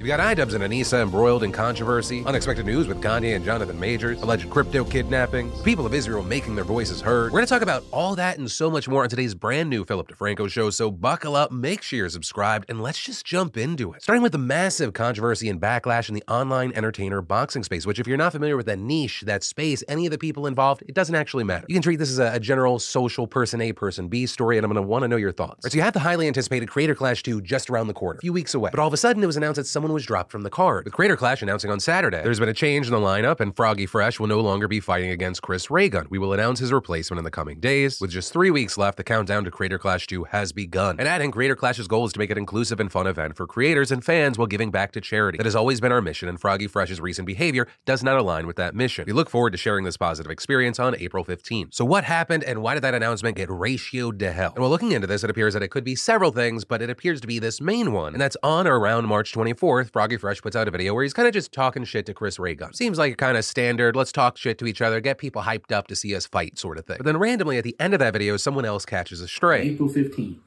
You've got iDubbbz and Anissa embroiled in controversy, unexpected news with Kanye and Jonathan Majors, alleged crypto kidnappings, people of Israel making their voices heard. We're going to talk about all that and so much more on today's brand new Philip DeFranco show, so buckle up, make sure you're subscribed, and let's just jump into it. Starting with the massive controversy and backlash in the online entertainer boxing space, which, if you're not familiar with that niche, that space, any of the people involved, it doesn't actually matter. You can treat this as a, a general social person A, person B story, and I'm going to want to know your thoughts. Right, so you have the highly anticipated Creator Clash 2 just around the corner, a few weeks away. But all of a sudden, it was announced that someone was dropped from the card. With Creator Clash announcing on Saturday, there's been a change in the lineup, and Froggy Fresh will no longer be fighting against Chris Ray Gun. We will announce his replacement in the coming days. With just three weeks left, the countdown to Creator Clash 2 has begun. And adding, Creator Clash's goal is to make it an inclusive and fun event for creators and fans while giving back to charity. That has always been our mission, and Froggy Fresh's recent behavior does not align with that mission. We look forward to sharing this positive experience on April 15th. So, what happened, and why did that announcement get ratioed to hell? And while looking into this, it appears that it could be several things, but it appears to be this main one. And that's on or around March 24th, Froggy Fresh puts out a video where he's kind of just talking shit to Chris Ray Gun. Seems like a kind of standard, let's talk shit to each other, get people hyped up to see us fight sort of thing. But then randomly at the end of that video, someone else catches a stray. April 15th.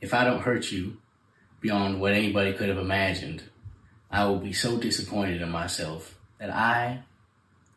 If I don't hurt you beyond what anybody could have imagined, I will be so disappointed in myself that I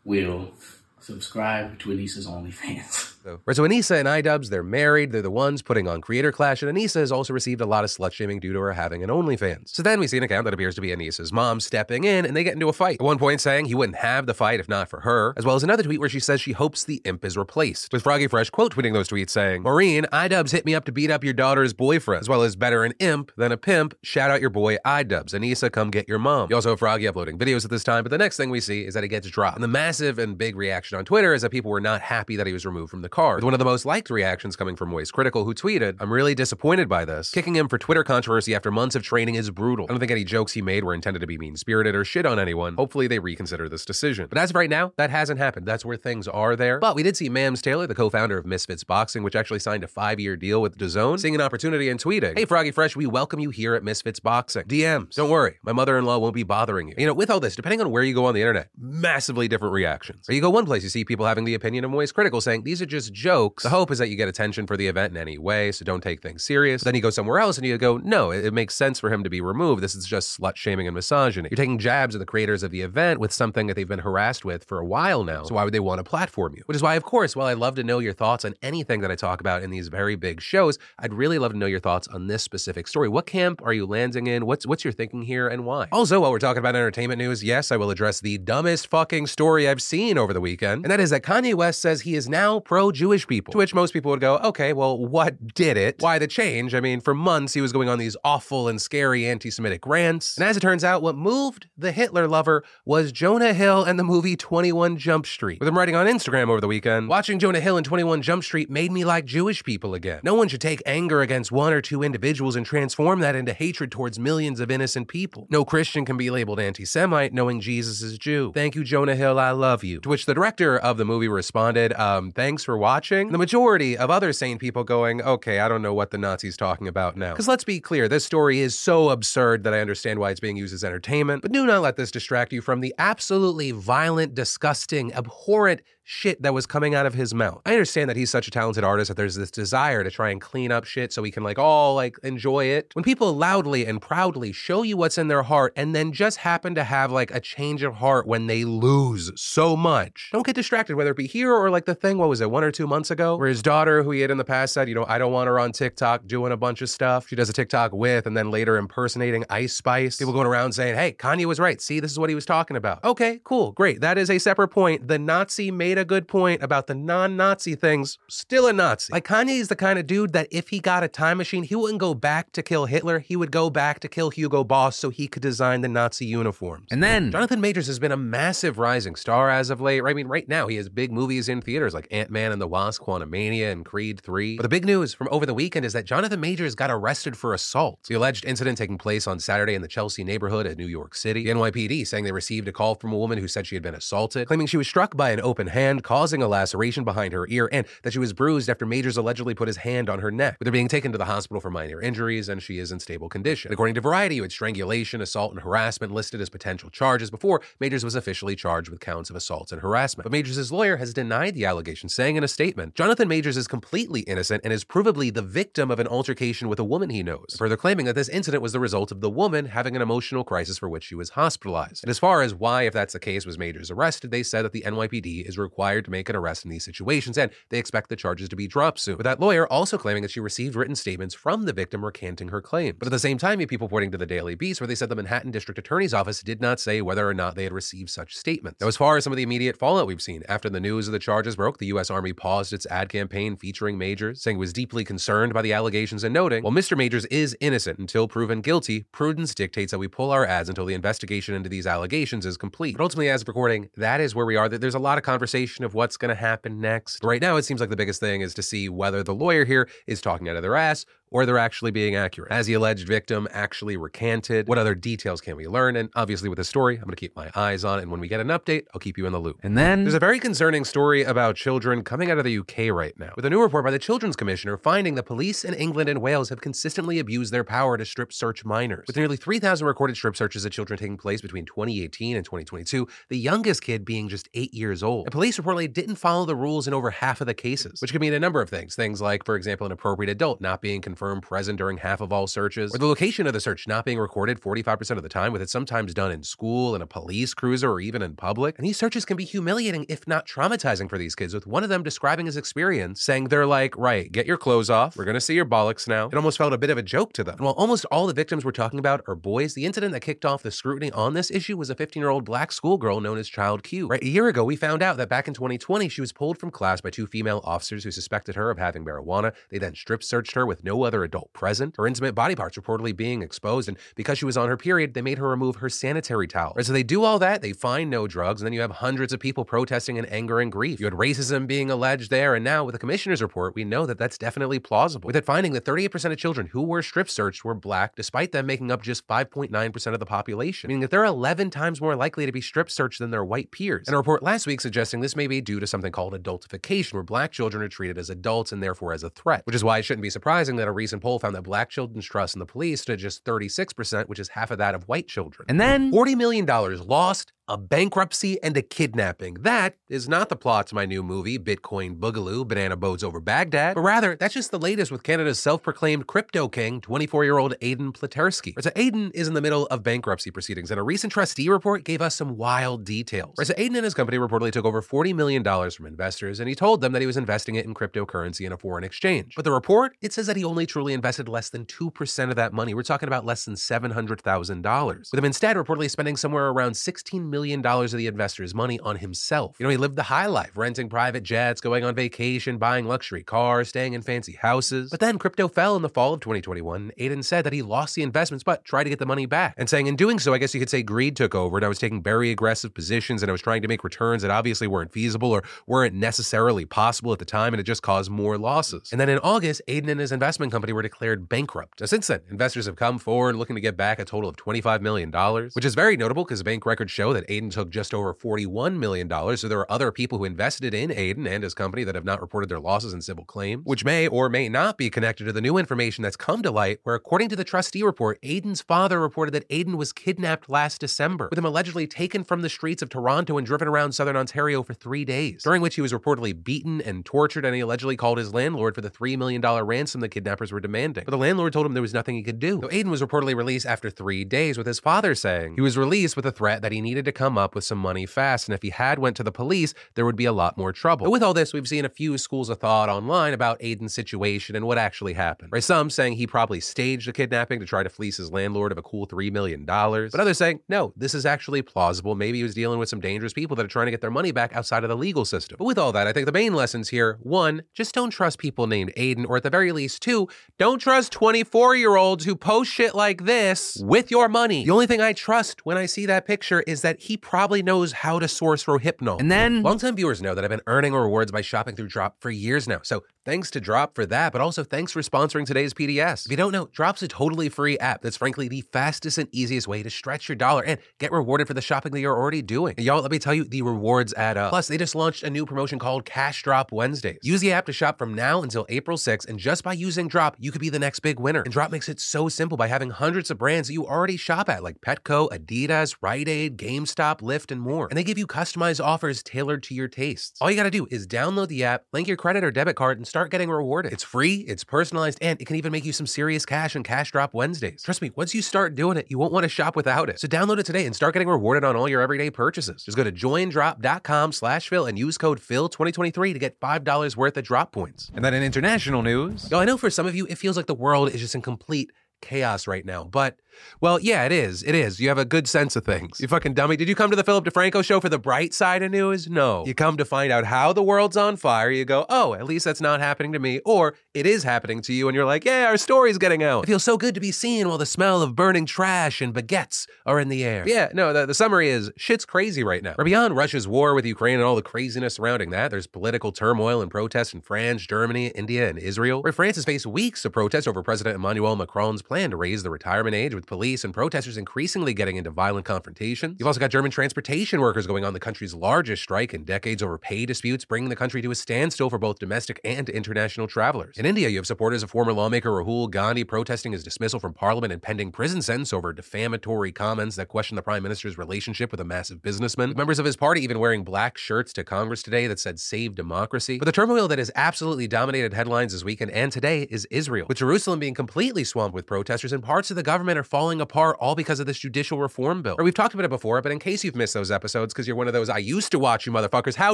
will subscribe to Anissa's OnlyFans. So, right, so Anissa and iDubbbz, they're married. They're the ones putting on Creator Clash, and Anissa has also received a lot of slut shaming due to her having an OnlyFans. So then we see an account that appears to be Anissa's mom stepping in, and they get into a fight. At one point, saying he wouldn't have the fight if not for her, as well as another tweet where she says she hopes the imp is replaced. With Froggy Fresh quote tweeting those tweets saying, Maureen, iDubbbz hit me up to beat up your daughter's boyfriend, as well as better an imp than a pimp. Shout out your boy iDubbbz. Anissa, come get your mom. You also have Froggy uploading videos at this time, but the next thing we see is that he gets dropped. And the massive and big reaction on Twitter is that people were not happy that he was removed from the card. One of the most liked reactions coming from MoistCritikal, who tweeted, I'm really disappointed by this. Kicking him for Twitter controversy after months of training is brutal. I don't think any jokes he made were intended to be mean spirited or shit on anyone. Hopefully they reconsider this decision. But as of right now, that hasn't happened. That's where things are there. But we did see Mams Taylor, the co founder of Misfits Boxing, which actually signed a five year deal with DAZN, seeing an opportunity and tweeting, Hey, Froggy Fresh, we welcome you here at Misfits Boxing. DMs, don't worry, my mother in law won't be bothering you. You know, with all this, depending on where you go on the internet, massively different reactions. Or you go one place, you see people having the opinion of MoistCritikal saying, These are just jokes. The hope is that you get attention for the event in any way, so don't take things serious. Then you go somewhere else and you go, no, it, it makes sense for him to be removed. This is just slut shaming and misogyny. You're taking jabs at the creators of the event with something that they've been harassed with for a while now. So why would they want to platform you? Which is why, of course, while I'd love to know your thoughts on anything that I talk about in these very big shows, I'd really love to know your thoughts on this specific story. What camp are you landing in? What's what's your thinking here and why? Also, while we're talking about entertainment news, yes, I will address the dumbest fucking story I've seen over the weekend, and that is that Kanye West says he is now pro-Jewish people. To which most people would go, okay, well, what did it, why the change. I mean, for months he was going on these awful and scary anti Semitic rants. And as it turns out, what moved the Hitler lover was Jonah Hill and the movie 21 Jump Street. With him writing on Instagram over the weekend, watching Jonah Hill in 21 Jump Street made me like Jewish people again. No one should take anger against one or two individuals and transform that into hatred towards millions of innocent people. No Christian can be labeled anti Semite knowing Jesus is Jew. Thank you, Jonah Hill, I love you. To which the director of the movie responded, um, thanks for watching. The majority of other sane people going, okay, I don't know what the Nazi's talking about now. Because let's be clear, this story is so absurd that I understand why it's being used as entertainment, but do not let this distract you from the absolutely violent, disgusting, abhorrent shit that was coming out of his mouth. I understand that he's such a talented artist that there's this desire to try and clean up shit so we can like all like enjoy it. When people loudly and proudly show you what's in their heart and then just happen to have like a change of heart when they lose so much, don't get distracted, whether it be here or like the thing, what was it, one or two months ago, where his daughter, who he had in the past said, you know, I don't want her on TikTok doing a bunch of stuff. She does a TikTok with and then later impersonating Ice Spice. People going around saying, hey, Kanye was right. See, this is what he was talking about. Okay, cool, great. That is a separate point. The Nazi made a good point about the non Nazi things, still a Nazi. Like Kanye is the kind of dude that if he got a time machine, he wouldn't go back to kill Hitler. He would go back to kill Hugo Boss so he could design the Nazi uniforms. And then Jonathan Majors has been a massive rising star as of late. I mean, right now he has big movies in theaters like Ant Man and the Wasp, Quantumania, and Creed 3. But the big news from over the weekend is that Jonathan Majors got arrested for assault. The alleged incident taking place on Saturday in the Chelsea neighborhood at New York City. The NYPD saying they received a call from a woman who said she had been assaulted, claiming she was struck by an open hand hand, causing a laceration behind her ear, and that she was bruised after Majors allegedly put his hand on her neck, her being taken to the hospital for minor injuries, and she is in stable condition. According to Variety, you had strangulation, assault, and harassment listed as potential charges before Majors was officially charged with counts of assault and harassment. But Majors' lawyer has denied the allegations, saying in a statement, Jonathan Majors is completely innocent and is provably the victim of an altercation with a woman he knows, further claiming that this incident was the result of the woman having an emotional crisis for which she was hospitalized. And as far as why, if that's the case, was Majors arrested, they said that the NYPD is required to make an arrest in these situations and they expect the charges to be dropped soon. With that lawyer also claiming that she received written statements from the victim recanting her claims. But at the same time, you have people pointing to the Daily Beast where they said the Manhattan District Attorney's Office did not say whether or not they had received such statements. Now, as far as some of the immediate fallout we've seen, after the news of the charges broke, the U.S. Army paused its ad campaign featuring Majors, saying it was deeply concerned by the allegations and noting, while Mr. Majors is innocent until proven guilty, prudence dictates that we pull our ads until the investigation into these allegations is complete. But ultimately, as of recording, that is where we are. There's a lot of conversation of what's going to happen next. Right now, it seems like the biggest thing is to see whether the lawyer here is talking out of their ass or they're actually being accurate. Has the alleged victim actually recanted? What other details can we learn? And obviously, with the story, I'm going to keep my eyes on it. And when we get an update, I'll keep you in the loop. And then There's a very concerning story about children coming out of the UK right now, with a new report by the Children's Commissioner finding the police in England and Wales have consistently abused their power to strip search minors. With nearly 3,000 recorded strip searches of children taking place between 2018 and 2022, the youngest kid being just eight years old. And police reportedly didn't follow the rules in over half of the cases, which could mean a number of things. Things like, for example, an appropriate adult not being confirmed present during half of all searches, or the location of the search not being recorded 45% of the time, with it sometimes done in school, in a police cruiser, or even in public. And these searches can be humiliating, if not traumatizing for these kids, with one of them describing his experience, saying they're like, right, get your clothes off, we're gonna see your bollocks now. It almost felt a bit of a joke to them. And while almost all the victims we're talking about are boys, the incident that kicked off the scrutiny on this issue was a 15 year old black schoolgirl known as Child Q. Right, a year ago, we found out that back in 2020, she was pulled from class by two female officers who suspected her of having marijuana. They then strip searched her with no other adult present, her intimate body parts reportedly being exposed, and because she was on her period, they made her remove her sanitary towel. Right, so they do all that, they find no drugs, and then you have hundreds of people protesting in anger and grief. You had racism being alleged there, and now with the commissioner's report, we know that that's definitely plausible. With it finding that 38% of children who were strip searched were black, despite them making up just 5.9% of the population, meaning that they're 11 times more likely to be strip searched than their white peers. And a report last week suggesting this may be due to something called adultification, where black children are treated as adults and therefore as a threat, which is why it shouldn't be surprising that a recent poll found that black children's trust in the police stood just 36%, which is half of that of white children. and then $40 million lost, a bankruptcy, and a kidnapping. That is not the plot to my new movie, Bitcoin Boogaloo Banana Boats Over Baghdad, but rather, that's just the latest with Canada's self proclaimed crypto king, 24 year old Aiden Pleterski. So, Aiden is in the middle of bankruptcy proceedings, and a recent trustee report gave us some wild details. So, Aiden and his company reportedly took over $40 million from investors, and he told them that he was investing it in cryptocurrency and a foreign exchange. But the report, it says that he only truly invested less than 2% of that money. We're talking about less than $700,000, with him instead reportedly spending somewhere around $16 million of the investors' money on himself. You know, he lived the high life, renting private jets, going on vacation, buying luxury cars, staying in fancy houses. But then crypto fell in the fall of 2021. Aiden said that he lost the investments, but tried to get the money back. And saying in doing so, I guess you could say greed took over, and I was taking very aggressive positions, and I was trying to make returns that obviously weren't feasible or weren't necessarily possible at the time, and it just caused more losses. And then in August, Aiden and his investment company were declared bankrupt. Now, since then, investors have come forward looking to get back a total of $25 million, which is very notable because bank records show that Aiden took just over $41 million. So there are other people who invested in Aiden and his company that have not reported their losses in civil claims, which may or may not be connected to the new information that's come to light, where according to the trustee report, Aiden's father reported that Aiden was kidnapped last December, with him allegedly taken from the streets of Toronto and driven around southern Ontario for three days, during which he was reportedly beaten and tortured, and he allegedly called his landlord for the $3 million ransom the kidnappers were demanding. But the landlord told him there was nothing he could do. So Aiden was reportedly released after three days, with his father saying he was released with a threat that he needed to come up with some money fast, and if he had went to the police, there would be a lot more trouble. But with all this, we've seen a few schools of thought online about Aiden's situation and what actually happened. Right? Some saying he probably staged the kidnapping to try to fleece his landlord of a cool $3 million. But others saying, no, this is actually plausible. Maybe he was dealing with some dangerous people that are trying to get their money back outside of the legal system. But with all that, I think the main lessons here one, just don't trust people named Aiden, or at the very least, two, don't trust 24 year olds who post shit like this with your money. The only thing I trust when I see that picture is that he probably knows how to source Rohypnol. And then Longtime viewers know that I've been earning rewards by shopping through Drop for years now. So thanks to Drop for that, but also thanks for sponsoring today's PDS. If you don't know, Drop's a totally free app that's frankly the fastest and easiest way to stretch your dollar and get rewarded for the shopping that you're already doing. And y'all, let me tell you, the rewards add up. Plus, they just launched a new promotion called Cash Drop Wednesdays. Use the app to shop from now until April 6th, and just by using Drop, you could be the next big winner. And Drop makes it so simple by having hundreds of brands that you already shop at, like Petco, Adidas, Rite Aid, GameStop, Lyft, and more. And they give you customized offers tailored to your tastes. All you gotta do is download the app, link your credit or debit card, and start getting rewarded. It's free, it's personalized, and it can even make you some serious cash and Cash Drop Wednesdays. Trust me, once you start doing it, you won't want to shop without it. So download it today and start getting rewarded on all your everyday purchases. Just go to joindrop.com slash Phil and use code Phil2023 to get $5 worth of drop points. and then in international news. Yo, I know for some of you, it feels like the world is just in complete chaos right now, but well, yeah, it is. It is. You have a good sense of things. You fucking dummy. Did you come to the Philip DeFranco show for the bright side of news? No. You come to find out how the world's on fire. You go, oh, at least that's not happening to me. Or it is happening to you, and you're like, yeah, our story's getting out. It feels so good to be seen while the smell of burning trash and baguettes are in the air. Yeah, no, the, the summary is shit's crazy right now. We're beyond Russia's war with Ukraine and all the craziness surrounding that. There's political turmoil and protests in France, Germany, India, and Israel. Where France has faced weeks of protests over President Emmanuel Macron's plan to raise the retirement age, with police and protesters increasingly getting into violent confrontations. You've also got German transportation workers going on the country's largest strike in decades over pay disputes, bringing the country to a standstill for both domestic and international travelers. In India, you have supporters of former lawmaker Rahul Gandhi protesting his dismissal from parliament and pending prison sentence over defamatory comments that question the prime minister's relationship with a massive businessman. Members of his party even wearing black shirts to Congress today that said "Save Democracy." But the turmoil that has absolutely dominated headlines this weekend and today is Israel, with Jerusalem being completely swamped with protesters and parts of the government are falling apart all because of this judicial reform bill. Or we've talked about it before, but in case you've missed those episodes because you're one of those I used to watch you motherfuckers, how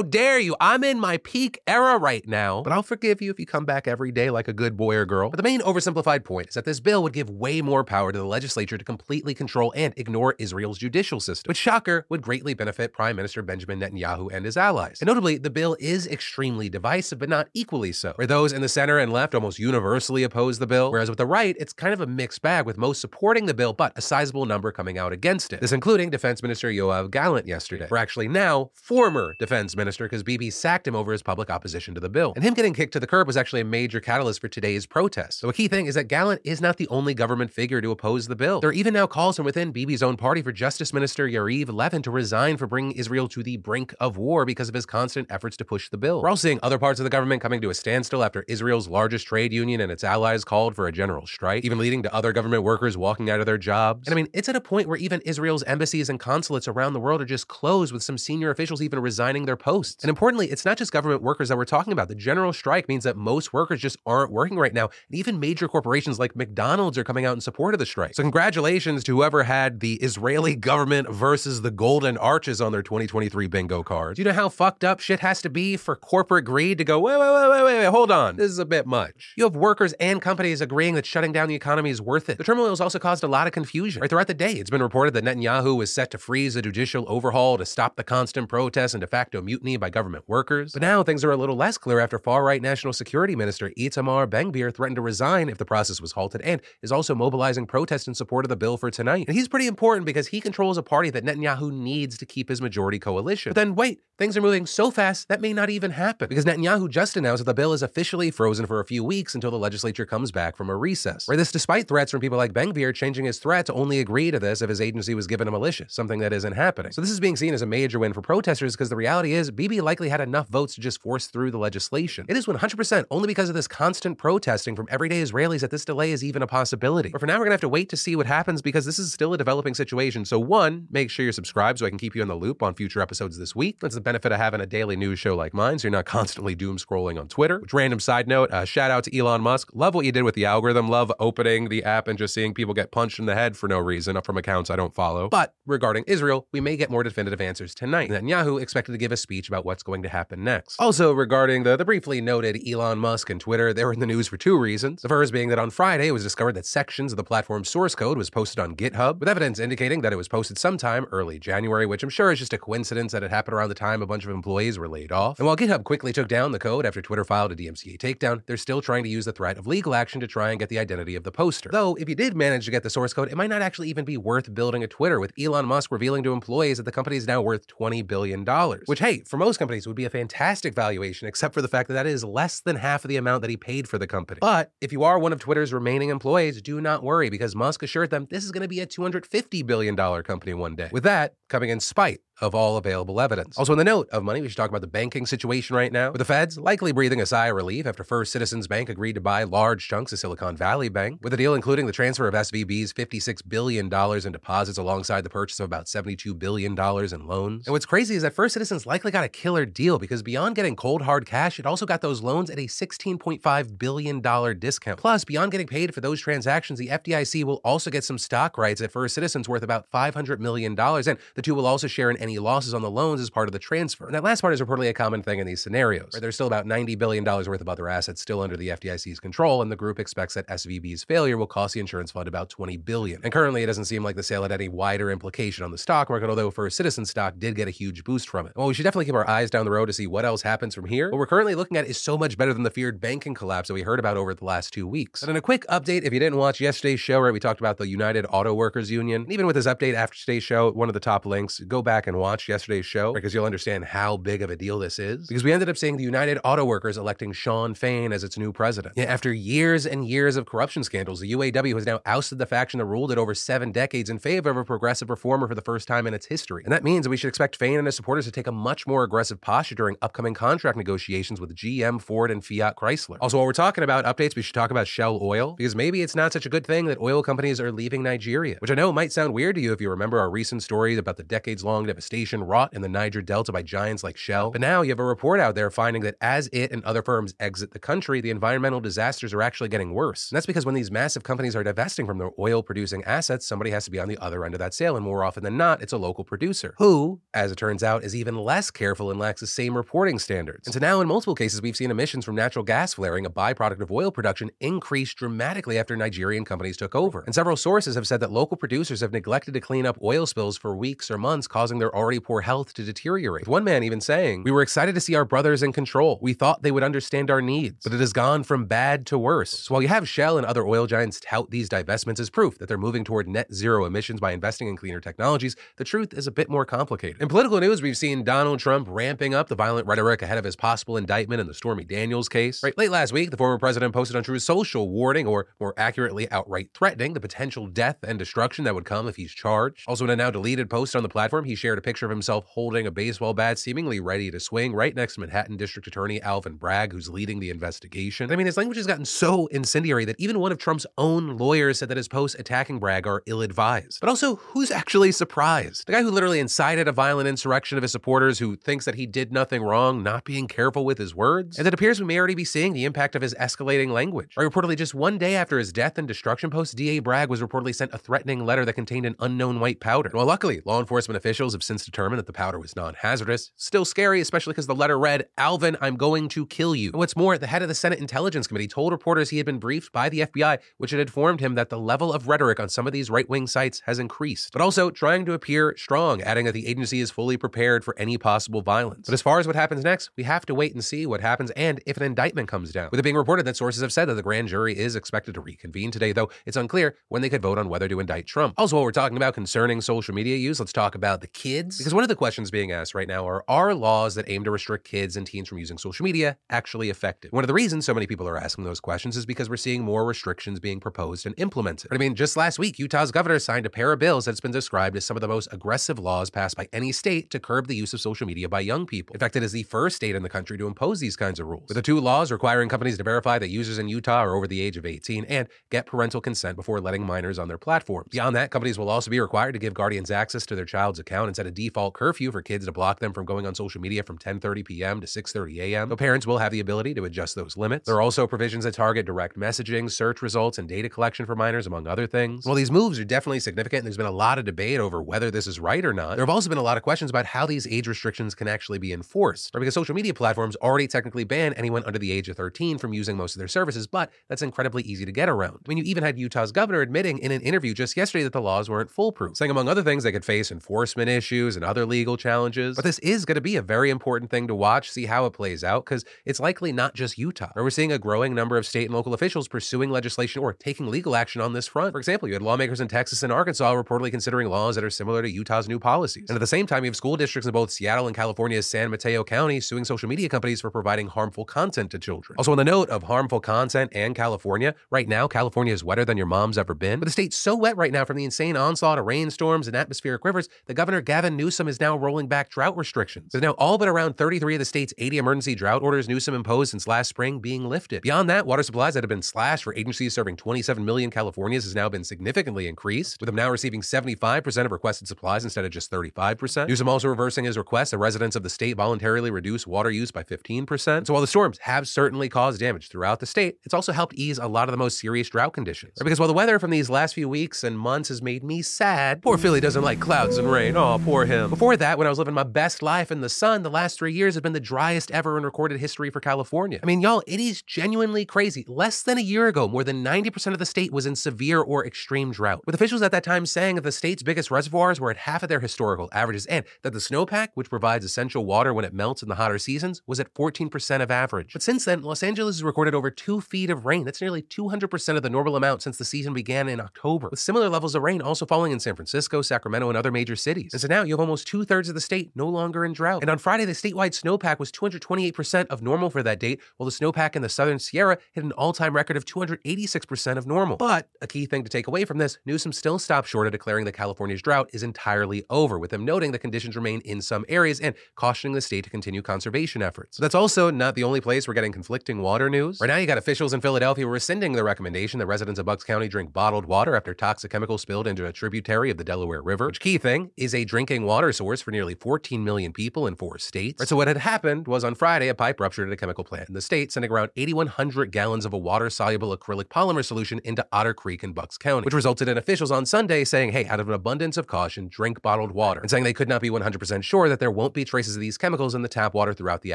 dare you? I'm in my peak era right now. But I'll forgive you if you come back every day like a good boy or girl. But the main oversimplified point is that this bill would give way more power to the legislature to completely control and ignore Israel's judicial system, which, shocker, would greatly benefit Prime Minister Benjamin Netanyahu and his allies. And notably, the bill is extremely divisive, but not equally so. Where those in the center and left almost universally oppose the bill, whereas with the right, it's kind of a mixed bag, with most supporting the bill, but a sizable number coming out against it. This including Defense Minister Yoav Gallant yesterday, or actually now former Defense Minister, because Bibi sacked him over his public opposition to the bill. And him getting kicked to the curb was actually a major catalyst for today's protest. So a key thing is that Gallant is not the only government figure to oppose the bill. There are even now calls from within Bibi's own party for Justice Minister Yariv Levin to resign for bringing Israel to the brink of war because of his constant efforts to push the bill. We're also seeing other parts of the government coming to a standstill after Israel's largest trade union and its allies called for a general strike, even leading to other government workers walking out of their jobs. And I mean, it's at a point where even Israel's embassies and consulates around the world are just closed with some senior officials even resigning their posts. And importantly, it's not just government workers that we're talking about. The general strike means that most workers just aren't working right now. And even major corporations like McDonald's are coming out in support of the strike. So congratulations to whoever had the Israeli government versus the golden arches on their 2023 bingo cards. Do you know how fucked up shit has to be for corporate greed to go, wait, wait, wait, wait, wait, wait, hold on. This is a bit much. You have workers and companies agreeing that shutting down the economy is worth it. The turmoil has also caused a lot of confusion. Right throughout the day, it's been reported that Netanyahu was set to freeze a judicial overhaul to stop the constant protests and de facto mutiny by government workers. But now things are a little less clear after far-right National Security Minister Itamar Ben-Gvir threatened to resign if the process was halted and is also mobilizing protests in support of the bill for tonight. And he's pretty important because he controls a party that Netanyahu needs to keep his majority coalition. But then wait, things are moving so fast that may not even happen because Netanyahu just announced that the bill is officially frozen for a few weeks until the legislature comes back from a recess. Where this despite threats from people like Ben-Gvir changing his threat to only agree to this if his agency was given a militia, something that isn't happening. So this is being seen as a major win for protesters because the reality is Bibi likely had enough votes to just force through the legislation. It is 100% only because of this constant protesting from everyday Israelis that this delay is even a possibility. But for now, we're gonna have to wait to see what happens because this is still a developing situation. So one, make sure you're subscribed so I can keep you in the loop on future episodes this week. That's the benefit of having a daily news show like mine, so you're not constantly doom scrolling on Twitter. Which random side note, uh, shout out to Elon Musk. Love what you did with the algorithm. Love opening the app and just seeing people get punched in the head for no reason from accounts I don't follow. But regarding Israel, we may get more definitive answers tonight. Netanyahu expected to give a speech about what's going to happen next. Also, regarding the, the briefly noted Elon Musk and Twitter, they were in the news for two reasons. The first being that on Friday, it was discovered that sections of the platform's source code was posted on GitHub, with evidence indicating that it was posted sometime early January, which I'm sure is just a coincidence that it happened around the time a bunch of employees were laid off. And while GitHub quickly took down the code after Twitter filed a DMCA takedown, they're still trying to use the threat of legal action to try and get the identity of the poster. Though, if you did manage to get the source code, it might not actually even be worth building a Twitter, with Elon Musk revealing to employees that the company is now worth $20 billion. Which, hey, for most companies would be a fantastic valuation, except for the fact that that is less than half of the amount that he paid for the company. But if you are one of Twitter's remaining employees, do not worry because Musk assured them this is going to be a $250 billion company one day. With that coming in spite of all available evidence. Also, in the note of money, we should talk about the banking situation right now, with the feds likely breathing a sigh of relief after First Citizens Bank agreed to buy large chunks of Silicon Valley Bank, with the deal including the transfer of SVB's $56 billion in deposits alongside the purchase of about $72 billion in loans. And what's crazy is that First Citizens likely got a killer deal because beyond getting cold hard cash, it also got those loans at a $16.5 billion discount. Plus, beyond getting paid for those transactions, the FDIC will also get some stock rights at First Citizens worth about $500 million. And the two will also share in any losses on the loans as part of the transfer. And that last part is reportedly a common thing in these scenarios. Right? There's still about $90 billion worth of other assets still under the FDIC's control, and the group expects that SVB's failure will cost the insurance fund about 20 billion. And currently, it doesn't seem like the sale had any wider implication on the stock market, although for Citizen stock did get a huge boost from it. Well, we should definitely keep our eyes down the road to see what else happens from here. What we're currently looking at is so much better than the feared banking collapse that we heard about over the last two weeks. And in a quick update, if you didn't watch yesterday's show, right, we talked about the United Auto Workers Union. And even with this update after today's show, one of the top links, go back and watch yesterday's show because you'll understand how big of a deal this is. Because we ended up seeing the United Auto Workers electing Sean Fain as its new president. Yeah, after years and years of corruption scandals, the UAW has now ousted the faction that ruled it over seven decades in favor of a progressive reformer for the first time in its history. And that means that we should expect Fain and his supporters to take a much more aggressive posture during upcoming contract negotiations with GM, Ford, and Fiat Chrysler. Also, while we're talking about updates, we should talk about Shell Oil because maybe it's not such a good thing that oil companies are leaving Nigeria, which I know might sound weird to you if you remember our recent stories about the decades long devastation wrought in the Niger Delta by giants like Shell. But now you have a report out there finding that as it and other firms exit the country, the environmental disasters are actually getting worse. And that's because when these massive companies are divesting from their oil producing assets, somebody has to be on the other end of that sale. And more often than not, it's a local producer who, as it turns out, is even less careful and lacks the same reporting standards. And so now, in multiple cases, we've seen emissions from natural gas flaring, a byproduct of oil production, increase dramatically after Nigerian companies took over. And several sources have said that local producers have neglected to clean up oil spills for weeks or months, causing their already poor health to deteriorate. With one man even saying, We were excited to see our brothers in control. We thought they would understand our needs, but it has gone from bad to worse. So while you have Shell and other oil giants tout these divestments as proof that they're moving toward net zero emissions by investing in cleaner technologies, the truth is a bit more complicated. In political news, we've seen Donald Trump ramping up the violent rhetoric ahead of his possible indictment in the Stormy Daniels case. Right, late last week, the former president posted on Truth Social warning, or more accurately, outright threatening the potential death and destruction that would come if he's charged. Also, in a now deleted post on the platform, he shared a picture of himself holding a baseball bat, seemingly ready to swing, right next to Manhattan District Attorney Alvin Bragg, who's leading the investigation. I mean, his language has gotten so incendiary that even one of Trump's own lawyers said that his posts attacking Bragg are ill advised. But also, who's actually surprised? The guy who literally incited a violent insurrection of his supporters who thinks that he did nothing wrong, not being careful with his words? And it appears we may already be seeing the impact of his escalating language. Right, reportedly, just one day after his death and destruction post, D.A. Bragg was reportedly sent a threatening letter that contained an unknown white powder. Well, luckily, law enforcement officials have since determined that the powder was non hazardous. Still scary, especially because the letter read, Alvin, I'm going to kill you. And what's more, the head of the Senate Intelligence Committee told reporters he had been briefed by the FBI, which had informed him that the level of rhetoric on some of these right wing sites has increased, but also trying to appear strong, adding that the agency is fully prepared for any possible violence. But as far as what happens next, we have to wait and see what happens and if an indictment comes down. With it being reported that sources have said that the grand jury is expected to reconvene today, though it's unclear when they could vote on whether to indict Trump. Also, while we're talking about concerning social media use, let's talk about the kids. Because one of the questions being asked right now are are laws that aim to restrict kids and teens from using social media actually effective? One of the reasons so many people are asking those questions is because we're seeing more restrictions being proposed and implemented. I mean, just last week, Utah's governor signed a pair of bills that's been described as some of the most aggressive laws passed by any state to curb the use of social media by young people. In fact, it is the first state in the country to impose these kinds of rules, with the two laws requiring companies to verify that users in Utah are over the age of 18 and get parental consent before letting minors on their platforms. Beyond that, companies will also be required to give guardians access to their child's account and set a default curfew for kids to block them from going on social media from 10:30 p.m. to 6:30 a.m. Though parents will have the ability to adjust those limits. There are also provisions that target direct messaging, search results, and data collection for minors, among other things. While these moves are definitely significant, and there's been a lot of debate over whether this is right or not, there have also been a lot of questions about how these age restrictions can actually be enforced. Or because social media platforms already technically ban anyone under the age of 13 from using most of their services, but that's incredibly easy to get around. I mean, you even had Utah's governor admitting in an interview just yesterday that the laws weren't foolproof, saying among other things they could face enforcement issues issues and other legal challenges. But this is going to be a very important thing to watch, see how it plays out, because it's likely not just Utah. Where we're seeing a growing number of state and local officials pursuing legislation or taking legal action on this front. For example, you had lawmakers in Texas and Arkansas reportedly considering laws that are similar to Utah's new policies. And at the same time, you have school districts in both Seattle and California's San Mateo County suing social media companies for providing harmful content to children. Also, on the note of harmful content and California, right now, California is wetter than your mom's ever been. But the state's so wet right now from the insane onslaught of rainstorms and atmospheric rivers that Governor Gavin Newsom is now rolling back drought restrictions. There's now all but around 33 of the state's 80 emergency drought orders Newsom imposed since last spring being lifted. Beyond that, water supplies that have been slashed for agencies serving 27 million Californians has now been significantly increased, with them now receiving 75% of requested supplies instead of just 35%. Newsom also reversing his request that residents of the state voluntarily reduce water use by 15%. So while the storms have certainly caused damage throughout the state, it's also helped ease a lot of the most serious drought conditions. Because while the weather from these last few weeks and months has made me sad, poor Philly doesn't like clouds and rain. Oh, poor him. Before that, when I was living my best life in the sun, the last three years have been the driest ever in recorded history for California. I mean, y'all, it is genuinely crazy. Less than a year ago, more than 90% of the state was in severe or extreme drought, with officials at that time saying that the state's biggest reservoirs were at half of their historical averages and that the snowpack, which provides essential water when it melts in the hotter seasons, was at 14% of average. But since then, Los Angeles has recorded over two feet of rain. That's nearly 200% of the normal amount since the season began in October, with similar levels of rain also falling in San Francisco, Sacramento, and other major cities. And so now you have almost two thirds of the state no longer in drought. And on Friday, the statewide snowpack was 228% of normal for that date, while the snowpack in the southern Sierra hit an all time record of 286% of normal. But a key thing to take away from this Newsom still stopped short of declaring that California's drought is entirely over, with him noting the conditions remain in some areas and cautioning the state to continue conservation efforts. But that's also not the only place we're getting conflicting water news. Right now, you got officials in Philadelphia rescinding the recommendation that residents of Bucks County drink bottled water after toxic chemicals spilled into a tributary of the Delaware River, which key is a drinking water source for nearly 14 million people in four states. Right, so what had happened was on Friday, a pipe ruptured at a chemical plant in the state, sending around 8,100 gallons of a water-soluble acrylic polymer solution into Otter Creek in Bucks County, which resulted in officials on Sunday saying, hey, out of an abundance of caution, drink bottled water, and saying they could not be 100% sure that there won't be traces of these chemicals in the tap water throughout the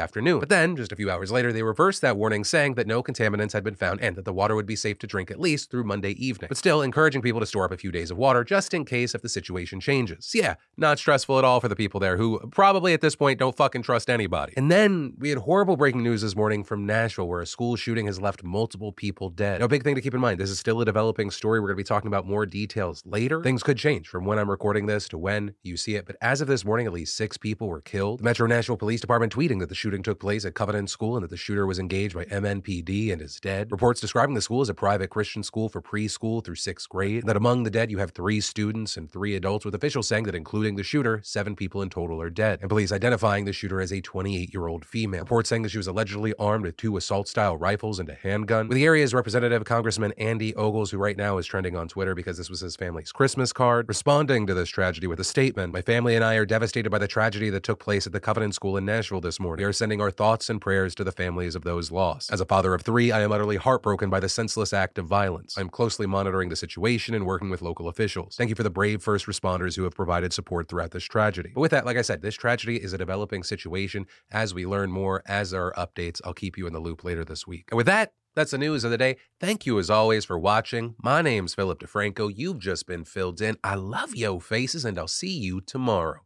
afternoon. But then, just a few hours later, they reversed that warning, saying that no contaminants had been found and that the water would be safe to drink at least through Monday evening. But still, encouraging people to store up a few days of water just in case if the situation changes. So yeah, not stressful at all for the people there who probably at this point don't fucking trust anybody. And then we had horrible breaking news this morning from Nashville where a school shooting has left multiple people dead. Now, big thing to keep in mind, this is still a developing story. We're going to be talking about more details later. Things could change from when I'm recording this to when you see it. But as of this morning, at least six people were killed. The Metro Nashville Police Department tweeting that the shooting took place at Covenant School and that the shooter was engaged by MNPD and is dead. Reports describing the school as a private Christian school for preschool through sixth grade. That among the dead, you have three students and three adults, with officials saying that including the shooter, seven people in total are dead. And police identifying the shooter as a 28 year old female. Reports saying that she was allegedly armed with two assault style rifles and a handgun. With the area's representative, Congressman Andy Ogles, who right now is trending on Twitter because this was his family's Christmas card, responding to this tragedy with a statement My family and I are devastated by the tragedy that took place at the Covenant School in Nashville this morning. We are sending our thoughts and prayers to the families of those lost. As a father of three, I am utterly heartbroken by the senseless act of violence. I am closely monitoring the situation and working with local officials. Thank you for the brave first responders who have provided support throughout this tragedy. But with that, like I said, this tragedy is a developing situation. As we learn more, as there are updates, I'll keep you in the loop later this week. And with that, that's the news of the day. Thank you as always for watching. My name's Philip DeFranco. You've just been filled in. I love yo faces, and I'll see you tomorrow.